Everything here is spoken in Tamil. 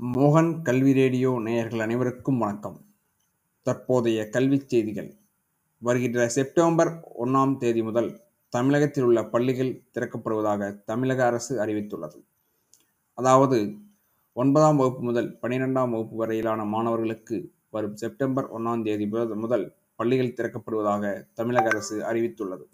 மோகன் கல்வி ரேடியோ நேயர்கள் அனைவருக்கும் வணக்கம். தற்போதைய கல்விச் செய்திகள். வருகின்ற செப்டம்பர் ஒன்றாம் தேதி முதல் தமிழகத்தில் உள்ள பள்ளிகள் திறக்கப்படுவதாக தமிழக அரசு அறிவித்துள்ளது. அதாவது ஒன்பதாம் வகுப்பு முதல் பனிரெண்டாம் வகுப்பு வரையிலான மாணவர்களுக்கு வரும் செப்டம்பர் ஒன்றாம் தேதி முதல் முதல் பள்ளிகள் திறக்கப்படுவதாக தமிழக அரசு அறிவித்துள்ளது.